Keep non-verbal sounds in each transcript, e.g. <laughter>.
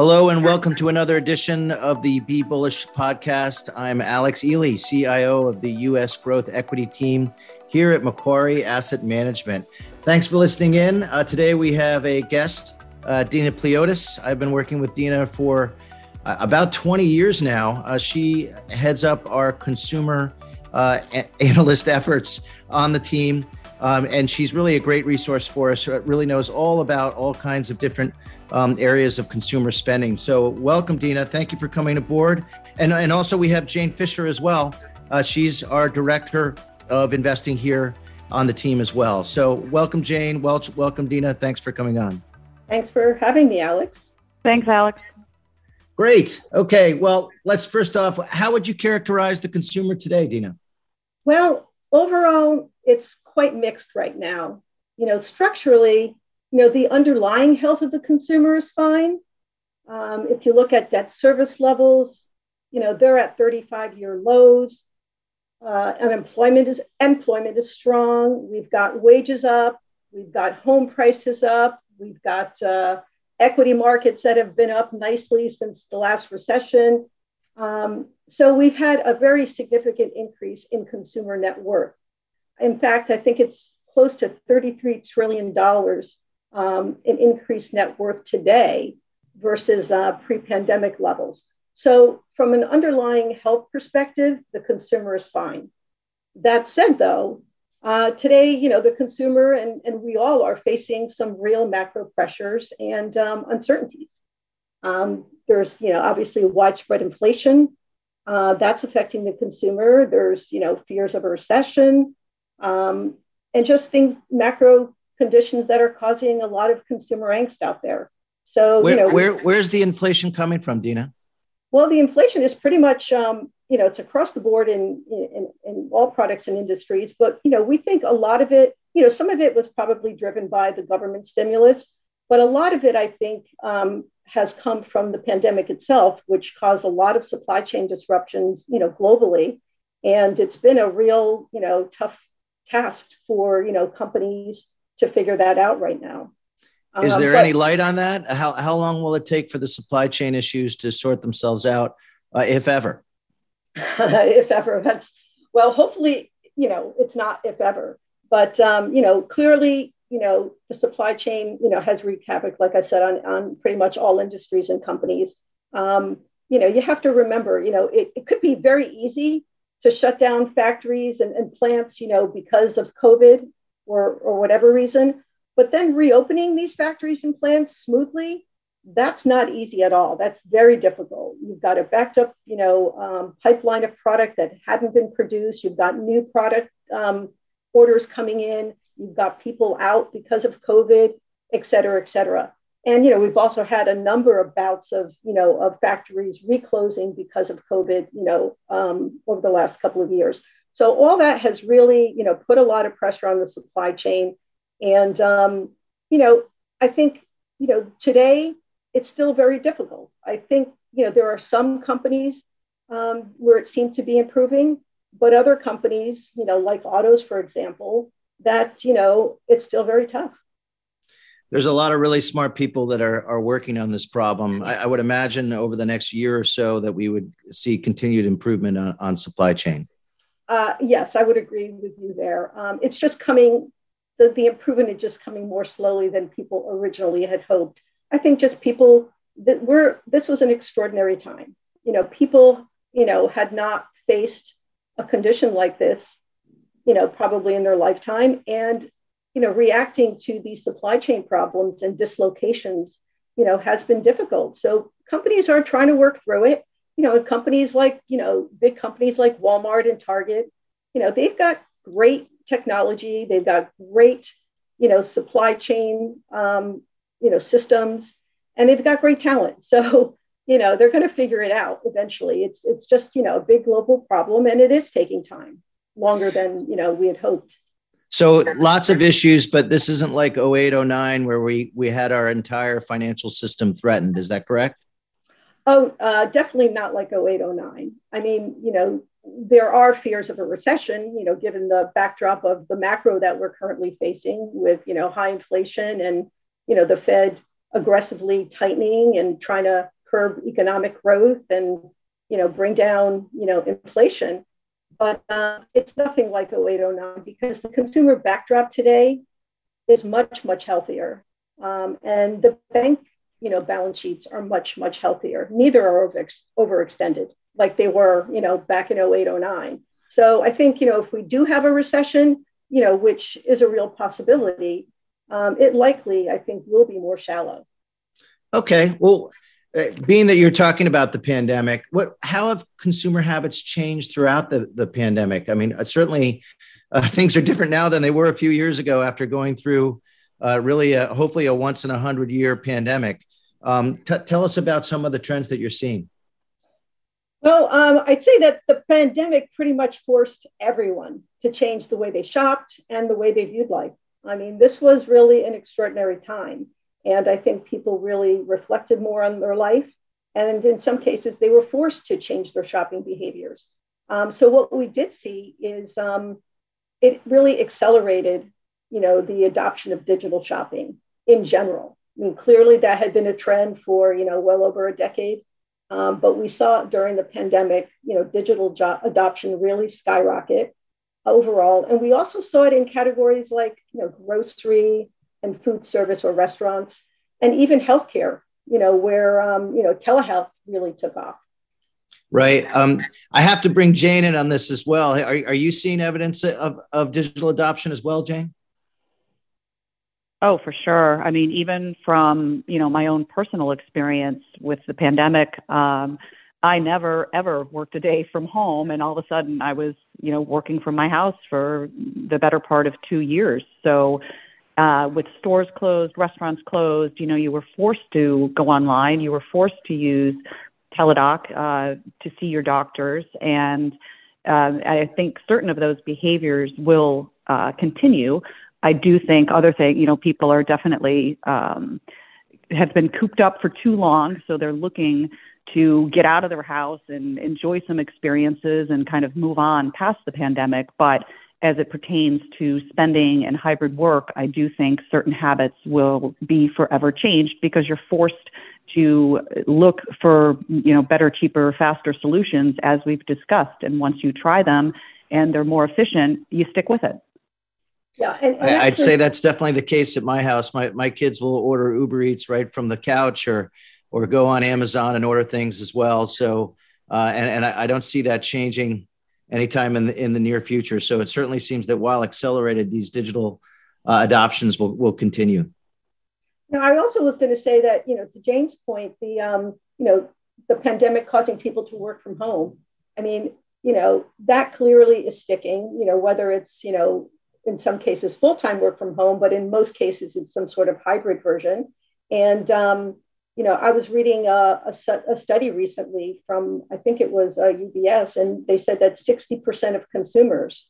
Hello and welcome to another edition of the Be Bullish podcast. I'm Alex Ely, CIO of the U.S. Growth Equity Team here at Macquarie Asset Management. Thanks for listening in. Uh, today we have a guest, uh, Dina Pliotis. I've been working with Dina for uh, about 20 years now. Uh, she heads up our consumer uh, analyst efforts on the team. Um, and she's really a great resource for us. Really knows all about all kinds of different um, areas of consumer spending. So, welcome, Dina. Thank you for coming aboard. And, and also, we have Jane Fisher as well. Uh, she's our director of investing here on the team as well. So, welcome, Jane. Wel- welcome, Dina. Thanks for coming on. Thanks for having me, Alex. Thanks, Alex. Great. Okay. Well, let's first off, how would you characterize the consumer today, Dina? Well, overall, it's quite mixed right now. You know, structurally, you know, the underlying health of the consumer is fine. Um, if you look at debt service levels, you know, they're at 35 year lows. Uh, unemployment is employment is strong. We've got wages up. We've got home prices up. We've got uh, equity markets that have been up nicely since the last recession. Um, so we've had a very significant increase in consumer net worth. In fact, I think it's close to $33 trillion um, in increased net worth today versus uh, pre pandemic levels. So, from an underlying health perspective, the consumer is fine. That said, though, uh, today, you know, the consumer and, and we all are facing some real macro pressures and um, uncertainties. Um, there's, you know, obviously widespread inflation uh, that's affecting the consumer. There's, you know, fears of a recession um, and just things, macro conditions that are causing a lot of consumer angst out there. So, where, you know, where, where's the inflation coming from, Dina? Well, the inflation is pretty much, um, you know, it's across the board in, in, in all products and industries. But, you know, we think a lot of it, you know, some of it was probably driven by the government stimulus, but a lot of it, I think, um, has come from the pandemic itself, which caused a lot of supply chain disruptions, you know, globally. And it's been a real, you know, tough task for, you know, companies to figure that out right now. Is um, there but, any light on that? How, how long will it take for the supply chain issues to sort themselves out, uh, if ever? <laughs> if ever. That's, well, hopefully, you know, it's not if ever. But, um, you know, clearly, you know, the supply chain, you know, has wreaked havoc, like I said, on, on pretty much all industries and companies. Um, you know, you have to remember, you know, it, it could be very easy to shut down factories and, and plants, you know, because of COVID or, or whatever reason. But then reopening these factories and plants smoothly, that's not easy at all. That's very difficult. You've got a backed up, you know, um, pipeline of product that hadn't been produced. You've got new product um, orders coming in. You've got people out because of COVID, et cetera, et cetera. And you know, we've also had a number of bouts of you know of factories reclosing because of COVID, you know, um, over the last couple of years. So all that has really you know put a lot of pressure on the supply chain. And um, you know, I think you know today it's still very difficult. I think you know there are some companies um, where it seems to be improving, but other companies, you know, like autos, for example, that you know it's still very tough there's a lot of really smart people that are, are working on this problem. I, I, would imagine over the next year or so that we would see continued improvement on, on supply chain. Uh, yes, I would agree with you there. Um, it's just coming, the, the improvement is just coming more slowly than people originally had hoped. I think just people that we're, this was an extraordinary time. You know, people, you know, had not faced a condition like this you know, probably in their lifetime. And, you know, reacting to these supply chain problems and dislocations, you know, has been difficult. So companies are trying to work through it. You know, companies like, you know, big companies like Walmart and Target, you know, they've got great technology, they've got great, you know, supply chain, um, you know, systems, and they've got great talent. <laughs> So, you know, they're going to figure it out eventually. It's it's just, you know, a big global problem and it is taking time longer than you know we had hoped. So lots of issues, but this isn't like 08, 09 where we we had our entire financial system threatened. Is that correct? Oh, uh, definitely not like 08, 09. I mean, you know, there are fears of a recession, you know, given the backdrop of the macro that we're currently facing with, you know, high inflation and, you know, the Fed, aggressively tightening and trying to curb economic growth and you know bring down you know inflation but uh, it's nothing like 0809 because the consumer backdrop today is much much healthier. Um, and the bank you know balance sheets are much much healthier. Neither are over, overextended like they were you know back in 0809 so i think you know if we do have a recession you know which is a real possibility um, it likely i think will be more shallow. Okay. Well being that you're talking about the pandemic, what how have consumer habits changed throughout the, the pandemic? I mean, uh, certainly uh, <laughs> things are different now than they were a few years ago after going through uh, really a, hopefully a once in a hundred year pandemic. Um, t- tell us about some of the trends that you're seeing. Well, um, I'd say that the pandemic pretty much forced everyone to change the way they shopped and the way they viewed life. I mean, this was really an extraordinary time. And I think people really reflected more on their life. And in some cases, they were forced to change their shopping behaviors. Um, so what we did see is um, it really accelerated, you know, the adoption of digital shopping in general. I mean, clearly that had been a trend for, you know, well over a decade. Um, but we saw during the pandemic, you know, digital jo- adoption really skyrocket overall. And we also saw it in categories like, you know, grocery, and food service or restaurants, and even healthcare, you know, where, um, you know, telehealth really took off. Right. Um, I have to bring Jane in on this as well. Are, are you seeing evidence of, of digital adoption as well, Jane? Oh, for sure. I mean, even from you know my own personal experience with the pandemic, um, I never ever worked a day from home, and all of a sudden I was you know working from my house for the better part of two years. So uh, with stores closed, restaurants closed, you know, you were forced to go online. You were forced to use teledoc uh, to see your doctors, and uh, I think certain of those behaviors will uh, continue. I do think other things, you know, people are definitely um, have been cooped up for too long, so they're looking to get out of their house and enjoy some experiences and kind of move on past the pandemic. But as it pertains to spending and hybrid work, I do think certain habits will be forever changed because you're forced to look for you know better, cheaper, faster solutions as we've discussed. And once you try them and they're more efficient, you stick with it. Yeah, and, and I'd say that's definitely the case at my house. My my kids will order Uber Eats right from the couch or or go on Amazon and order things as well. So uh, and and I, I don't see that changing anytime in the in the near future. So it certainly seems that while accelerated, these digital uh, adoptions will will continue. Now, I also was going to say that you know to Jane's point, the um, you know the pandemic causing people to work from home. I mean, you know that clearly is sticking. You know whether it's you know in some cases full time work from home, but in most cases it's some sort of hybrid version. And um, you know, I was reading a, a, a, study recently from, I think it was uh, UBS, and they said that 60% of consumers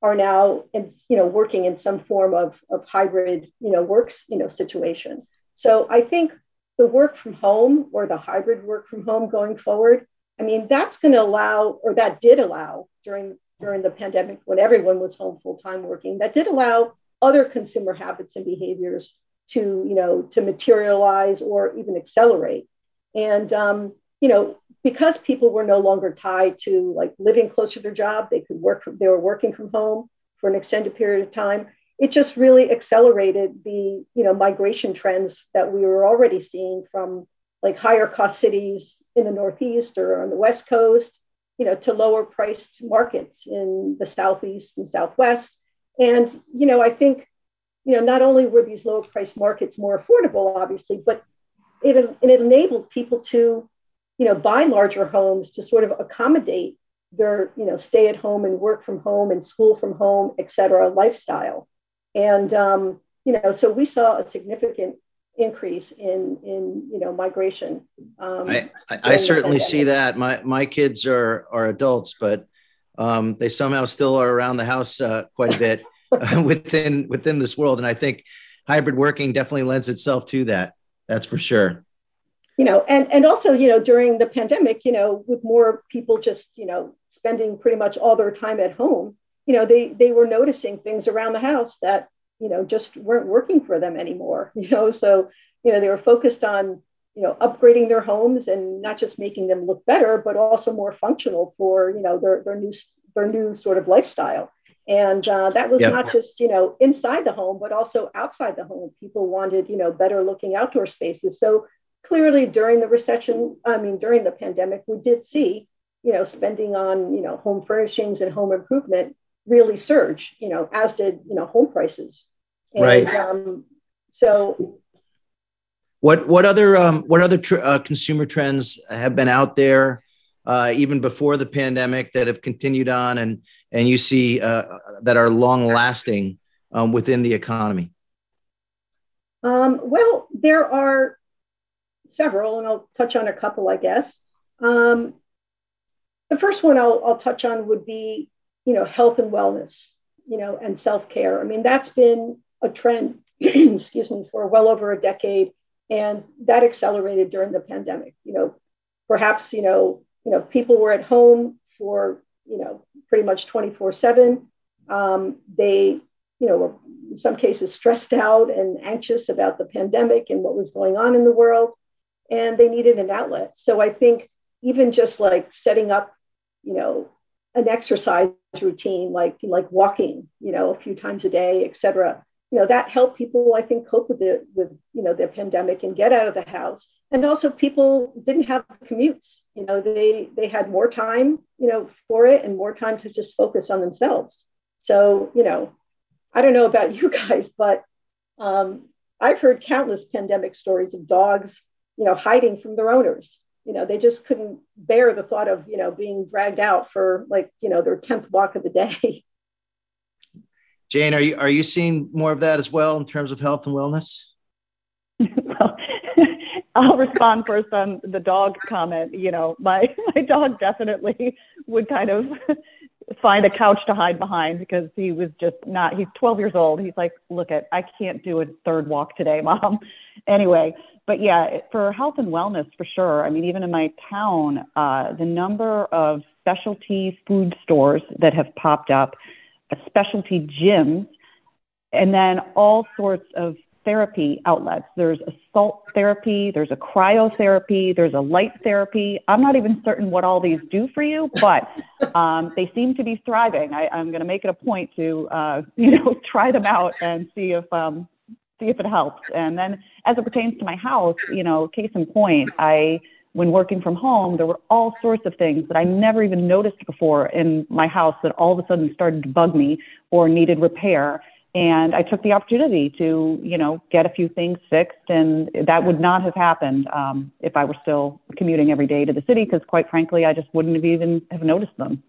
are now, in, you know, working in some form of, of hybrid, you know, works, you know, situation. So I think the work from home or the hybrid work from home going forward, I mean, that's going to allow, or that did allow during during the pandemic when everyone was home full time working, that did allow other consumer habits and behaviors to you know to materialize or even accelerate. And um, you know because people were no longer tied to like living close to their job they could work from, they were working from home for an extended period of time it just really accelerated the you know migration trends that we were already seeing from like higher cost cities in the northeast or on the west coast you know to lower priced markets in the southeast and southwest. And you know i think you know, not only were these lower price markets more affordable, obviously, but it, it enabled people to, you know, buy larger homes to sort of accommodate their, you know, stay at home and work from home and school from home, et cetera, lifestyle. And, um, you know, so we saw a significant increase in, in you know, migration. Um, I, I, I certainly see that. My, my kids are, are adults, but um, they somehow still are around the house uh, quite a bit. <laughs> <laughs> within within this world. And I think hybrid working definitely lends itself to that. That's for sure. You know, and and also, you know, during the pandemic, you know, with more people just, you know, spending pretty much all their time at home, you know, they they were noticing things around the house that you know, just weren't working for them anymore. <laughs> You know, so you know they were focused on you know upgrading their homes and not just making them look better, but also more functional for you know their their new their new sort of lifestyle. And uh, that was yep. not just you know inside the home, but also outside the home. People wanted you know better looking outdoor spaces. So clearly during the recession, I mean during the pandemic, we did see you know spending on you know home furnishings and home improvement really surge. You know as did you know home prices. And, right. Um, so what what other um, what other tr- uh, consumer trends have been out there uh, even before the pandemic that have continued on and and you see uh, that are long lasting um, within the economy? Um, well, there are several, and I'll touch on a couple, I guess. Um, the first one I'll, I'll touch on would be, you know, health and wellness, you know, and self care. I mean, that's been a trend, <clears throat> excuse me, for well over a decade, and that accelerated during the pandemic. You know, perhaps you know, you know, people were at home for you know pretty much 24 7 um, they you know were in some cases stressed out and anxious about the pandemic and what was going on in the world and they needed an outlet. So i think even just like setting up you know an exercise routine like like walking you know a few times a day et cetera you know that helped people i think cope with the with you know the pandemic and get out of the house. And also people didn't have commutes you know they they had more time you know for it and more time to just focus on themselves. So you know i don't know about <laughs> you guys but um, i've heard countless pandemic stories of dogs you know hiding from their owners. You know they just couldn't bear the thought of you know being dragged out for like you know their 10th walk of the day <laughs> Jane, are you are you seeing more of that as well in terms of health and wellness? well, <laughs> I'll respond first on the dog comment. You know, my <laughs> my dog definitely would kind of <laughs> find a couch to hide behind because he was just not he's 12 years old he's like look at i can't do a third walk today mom anyway but yeah for health and wellness for sure i mean even in my town uh, the number of specialty food stores that have popped up specialty gyms, and then all sorts of therapy outlets. There's a salt therapy, there's a cryotherapy, there's a light therapy. I'm not even certain what all these do for you, but <laughs> um, they seem to be thriving. I, am going to make it a point to, uh, <laughs> you know, try them out and see if um, see if it helps. And then as it pertains to my house, you know, case in point, I when working from home, there were all sorts of things that I never even noticed before in my house that all of a sudden started to bug me or needed repair. And I took the opportunity to, you know, get a few things fixed, and that would not have happened um, if I were still commuting every day to the city, because quite frankly, I just wouldn't have even have noticed them.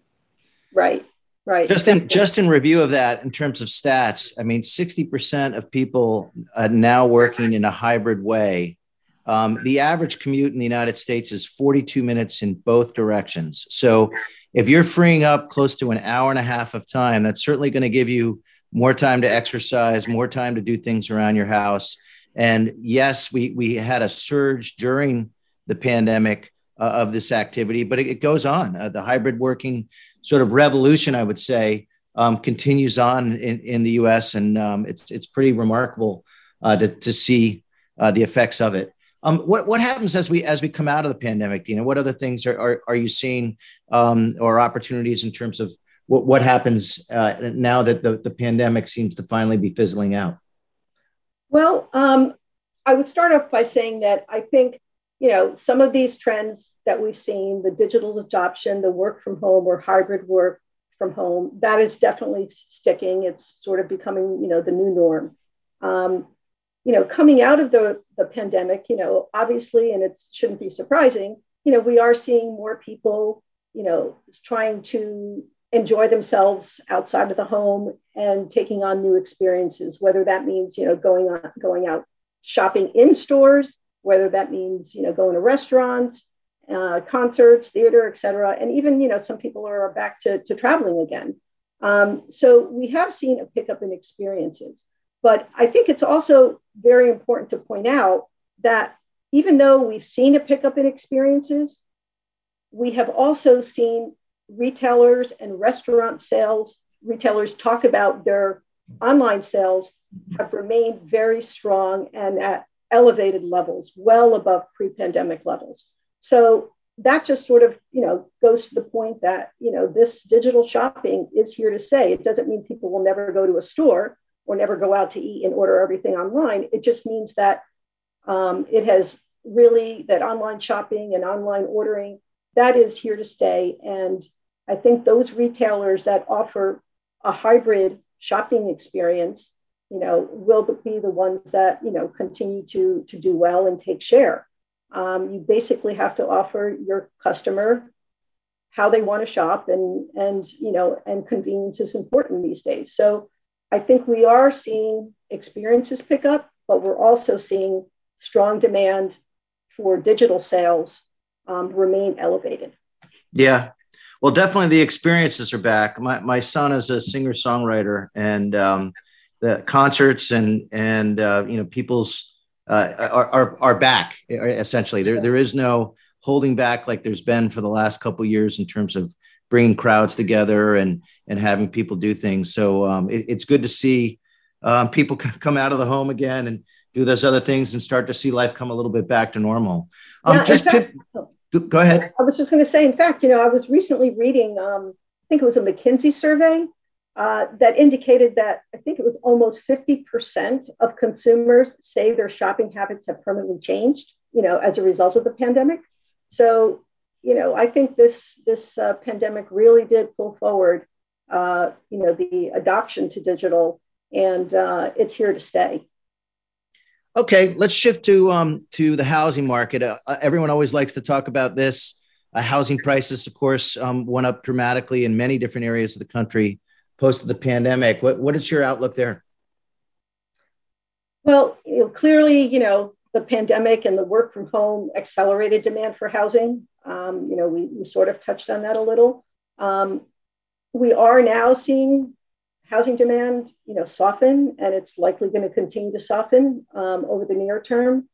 Right, right. Just in just in review of that, in terms of stats, I mean, sixty percent of people uh, now working in a hybrid way um, the average commute in the United States is 42 minutes in both directions. So if you're freeing up close to an hour and a half of time, that's certainly going to give you more time to exercise, more time to do things around your house. And yes, we we had a surge during the pandemic uh, of this activity, but it, it goes on. Uh, the hybrid working sort of revolution, I would say, um, continues on in, in the U.S. and um, it's it's pretty remarkable uh, to to see uh, the effects of it. Um, what what happens as we as we come out of the pandemic, Dina? What other things are are, are you seeing um, or opportunities in terms of what what happens uh, now that the, the pandemic seems to finally be fizzling out? Well, um, I would start off by saying that I think you know some of these trends that we've seen, the digital adoption, the work from home or hybrid work from home, that is definitely sticking. It's sort of becoming you know the new norm. You know, coming out of the, the pandemic, you know, obviously, and it shouldn't be surprising, you know, we are seeing more people, you know, trying to enjoy themselves outside of the home and taking on new experiences, whether that means, you know, going on, going out shopping in stores, whether that means, you know, going to restaurants, uh, concerts, theater, et cetera. And even, you know, some people are back to, to traveling again. Um, so we have seen a pickup in experiences. But I think it's also very important to point out that even though we've seen a pickup in experiences, we have also seen retailers and restaurant sales, retailers talk about their online sales have remained very strong and at elevated levels, well above pre-pandemic levels. So that just sort of, you know, goes to the point that, you know, this digital shopping is here to stay. It doesn't mean people will never go to a store or never go out to eat and order everything online. It just means that um, it has really that online shopping and online ordering that is here to stay. And I think those retailers that offer a hybrid shopping experience, you know, will be the ones that you know continue to to do well and take share. Um, you basically have to offer your customer how they want to shop, and and you know, and convenience is important these days. So I think we are seeing experiences pick up, but we're also seeing strong demand for digital sales um, remain elevated. Yeah. Well, definitely the experiences are back. My, my son is a singer songwriter, and um, the concerts and and uh, you know people's uh, are, are are back essentially. There there is no holding back like there's been for the last couple years in terms of bringing crowds together and and having people do things. So um, it, it's good to see um, people <laughs> come out of the home again and do those other things and start to see life come a little bit back to normal. Um, yeah, just fact, go ahead. I was just going to say, in fact, you know, I was recently reading, um, I think it was a McKinsey survey uh, that indicated that I think it was almost 50% of consumers say their shopping habits have permanently changed, you know, as a result of the pandemic. So, you know, I think this this uh, pandemic really did pull forward, uh, you know, the adoption to digital, and uh, it's here to stay. Okay, let's shift to um, to the housing market. Uh, uh, everyone always likes to talk about this. Uh, housing prices, of course, um, went up dramatically in many different areas of the country post the pandemic. What what is your outlook there? Well, you know, clearly, you know, the pandemic and the work from home accelerated demand for housing. Um, you know, we, we sort of touched on that a little. Um, we are now seeing housing demand, you know, soften, and it's likely going to continue to soften um, over the near term.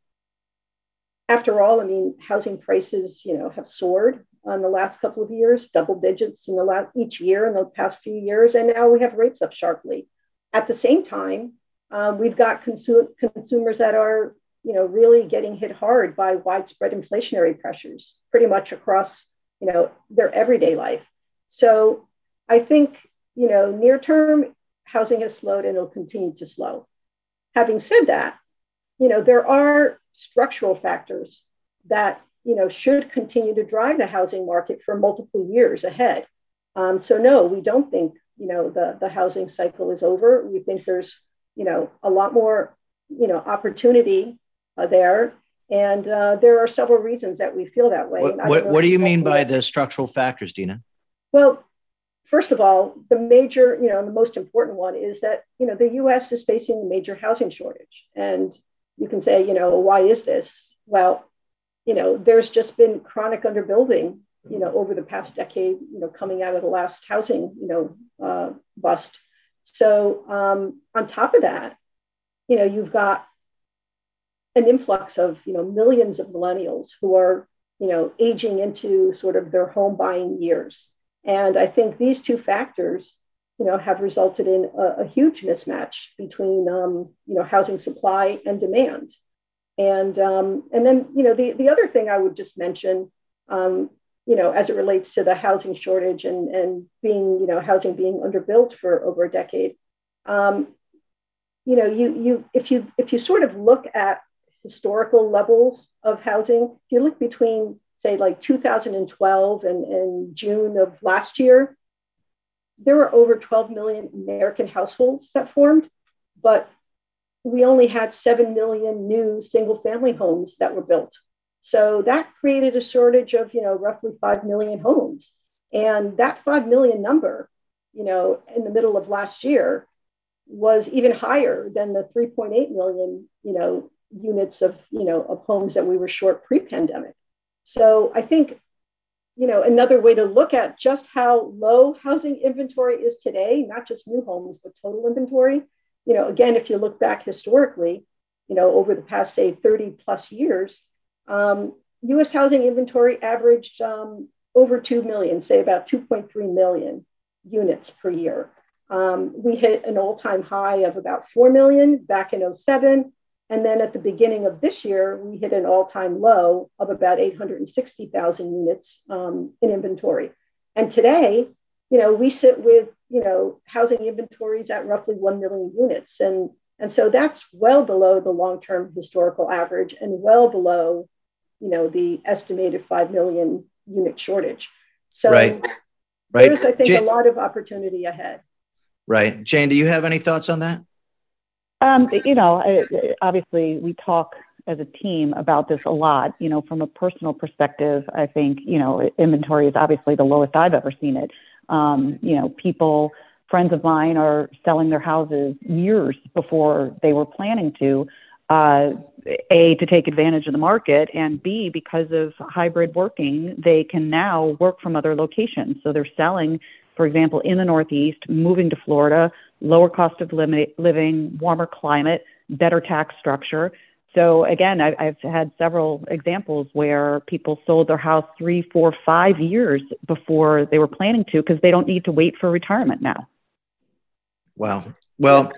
After all, I mean, housing prices, you know, have soared on the last couple of years, double digits in the last each year in the past few years, and now we have rates up sharply. At the same time, um, we've got consu- consumers that are, you know, really getting hit hard by widespread inflationary pressures, pretty much across, you know, their everyday life. So I think you know, near term, housing has slowed and it'll continue to slow. Having said that, you know, there are structural factors that, you know, should continue to drive the housing market for multiple years ahead. Um, so no, we don't think, you know, the, the housing cycle is over. We think there's, you know, a lot more, you know, opportunity there. And uh, there are several reasons that we feel that way. What, what, what do you mean by the structural factors, Dina? Well, first of all, the major, you know, the most important one is that, you know, the US is facing a major housing shortage. And you can say, you know, why is this? Well, you know, there's just been chronic underbuilding, you know, over the past decade, you know, coming out of the last housing, you know, uh, bust. So um, on top of that, you know, you've got an influx of, you know, millions of millennials who are, you know, aging into sort of their home buying years. And I think these two factors, you know, have resulted in a, a huge mismatch between, um, you know, housing supply and demand. And um, and then, you know, the, the other thing I would just mention, um, you know, as it relates to the housing shortage and, and being, you know, housing being underbuilt for over a decade, um, you know, you you if you if you sort of look at historical levels of housing, if you look between say like 2012 and, and June of last year, there were over 12 million American households that formed, but we only had 7 million new single family homes that were built. So that created a shortage of, you know, roughly 5 million homes. And that 5 million number, you know, in the middle of last year was even higher than the 3.8 million, you know, units of, you know, of homes that we were short pre-pandemic. So I think, you know, another way to look at just how low housing inventory is today, not just new homes, but total inventory. You know, again, if you look back historically, you know, over the past, say, 30 plus years, um, US housing inventory averaged um, over 2 million, say about 2.3 million units per year. Um, we hit an all-time high of about 4 million back in 07. And then at the beginning of this year, we hit an all-time low of about 860,000 units um, in inventory. And today, you know, we sit with, you know, housing inventories at roughly 1 million units. And, and so that's well below the long-term historical average and well below, you know, the estimated 5 million unit shortage. So right. Right. there's, I think, Jane, a lot of opportunity ahead. Right. Jane, do you have any thoughts on that? Um, you know, obviously we talk as a team about this a lot. You know, from a personal perspective, I think, you know, inventory is obviously the lowest I've ever seen it. Um, you know, people, friends of mine are selling their houses years before they were planning to. Uh, a to take advantage of the market and b because of hybrid working they can now work from other locations so they're selling for example in the northeast moving to florida lower cost of living warmer climate better tax structure so again I, i've had several examples where people sold their house three four five years before they were planning to because they don't need to wait for retirement now wow well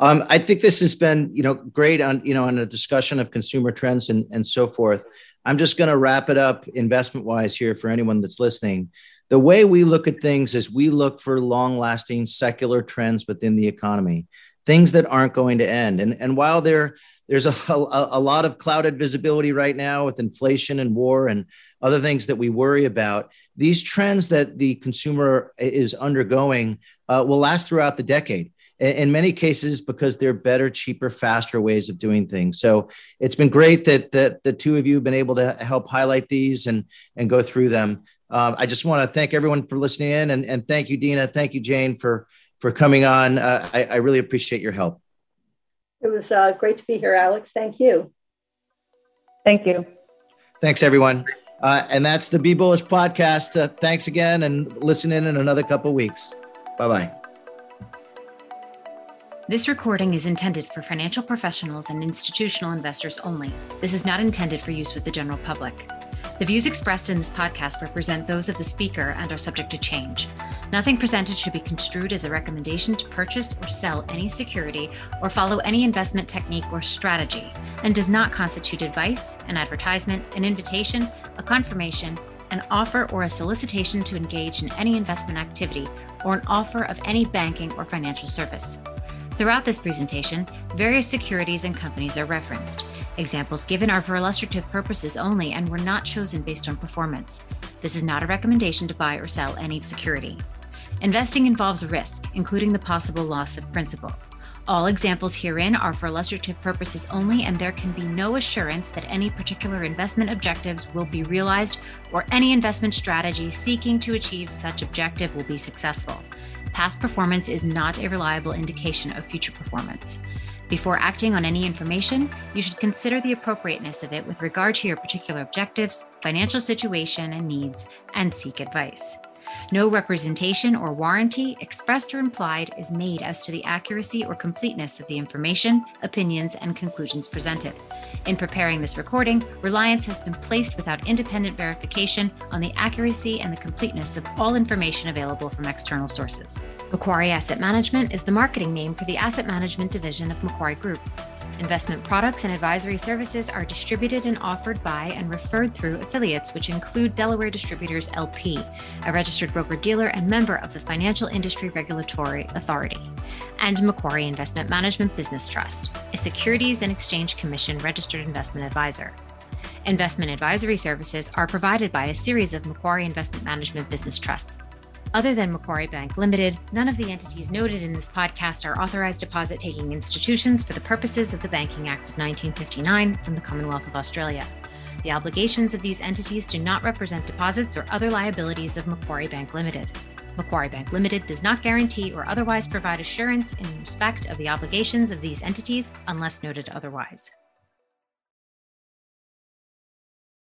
um, I think this has been, you know, great on, you know, on a discussion of consumer trends and, and so forth. I'm just going to wrap it up investment wise here for anyone that's listening. The way we look at things is we look for long lasting secular trends within the economy, things that aren't going to end. And, and while there, there's a, a, a lot of clouded visibility right now with inflation and war and other things that we worry about, these trends that the consumer is undergoing uh, will last throughout the decade in many cases because they're better, cheaper, faster ways of doing things. So it's been great that, that the two of you have been able to help highlight these and, and go through them. Um, I just want to thank everyone for listening in and, and thank you, Dina. Thank you, Jane, for, for coming on. Uh, I, I, really appreciate your help. It was uh, great to be here, Alex. Thank you. Thank you. Thanks, everyone. Uh, and that's the Be Bullish podcast. Uh, thanks again and listen in in another couple weeks. Bye bye. This recording is intended for financial professionals and institutional investors only. This is not intended for use with the general public. The views expressed in this podcast represent those of the speaker and are subject to change. Nothing presented should be construed as a recommendation to purchase or sell any security or follow any investment technique or strategy, and does not constitute advice, an advertisement, an invitation, a confirmation, an offer, or a solicitation to engage in any investment activity, or an offer of any banking or financial service. Throughout this presentation, various securities and companies are referenced. Examples given are for illustrative purposes only and were not chosen based on performance. This is not a recommendation to buy or sell any security. Investing involves risk, including the possible loss of principal. All examples herein are for illustrative purposes only, and there can be no assurance that any particular investment objectives will be realized or any investment strategy seeking to achieve such objective will be successful past performance is not a reliable indication of future performance. Before acting on any information, you should consider the appropriateness of it with regard to your particular objectives, financial situation, and needs, and seek advice. No representation or warranty, expressed or implied, is made as to the accuracy or completeness of the information, opinions, and conclusions presented. In preparing this recording, reliance has been placed without independent verification on the accuracy and the completeness of all information available from external sources. Macquarie Asset Management is the marketing name for the asset management division of Macquarie Group. Investment products and advisory services are distributed and offered by and referred through affiliates, which include Delaware Distributors LP, a registered broker dealer and member of the Financial Industry Regulatory Authority, and Macquarie Investment Management Business Trust, a Securities and Exchange Commission registered investment advisor. Investment advisory services are provided by a series of Macquarie Investment Management Business Trusts, other than Macquarie Bank Limited, none of the entities noted in this podcast are authorized deposit taking institutions for the purposes of the Banking Act of 1959 from the Commonwealth of Australia. The obligations of these entities do not represent deposits or other liabilities of Macquarie Bank Limited. Macquarie Bank Limited does not guarantee or otherwise provide assurance in respect of the obligations of these entities unless noted otherwise.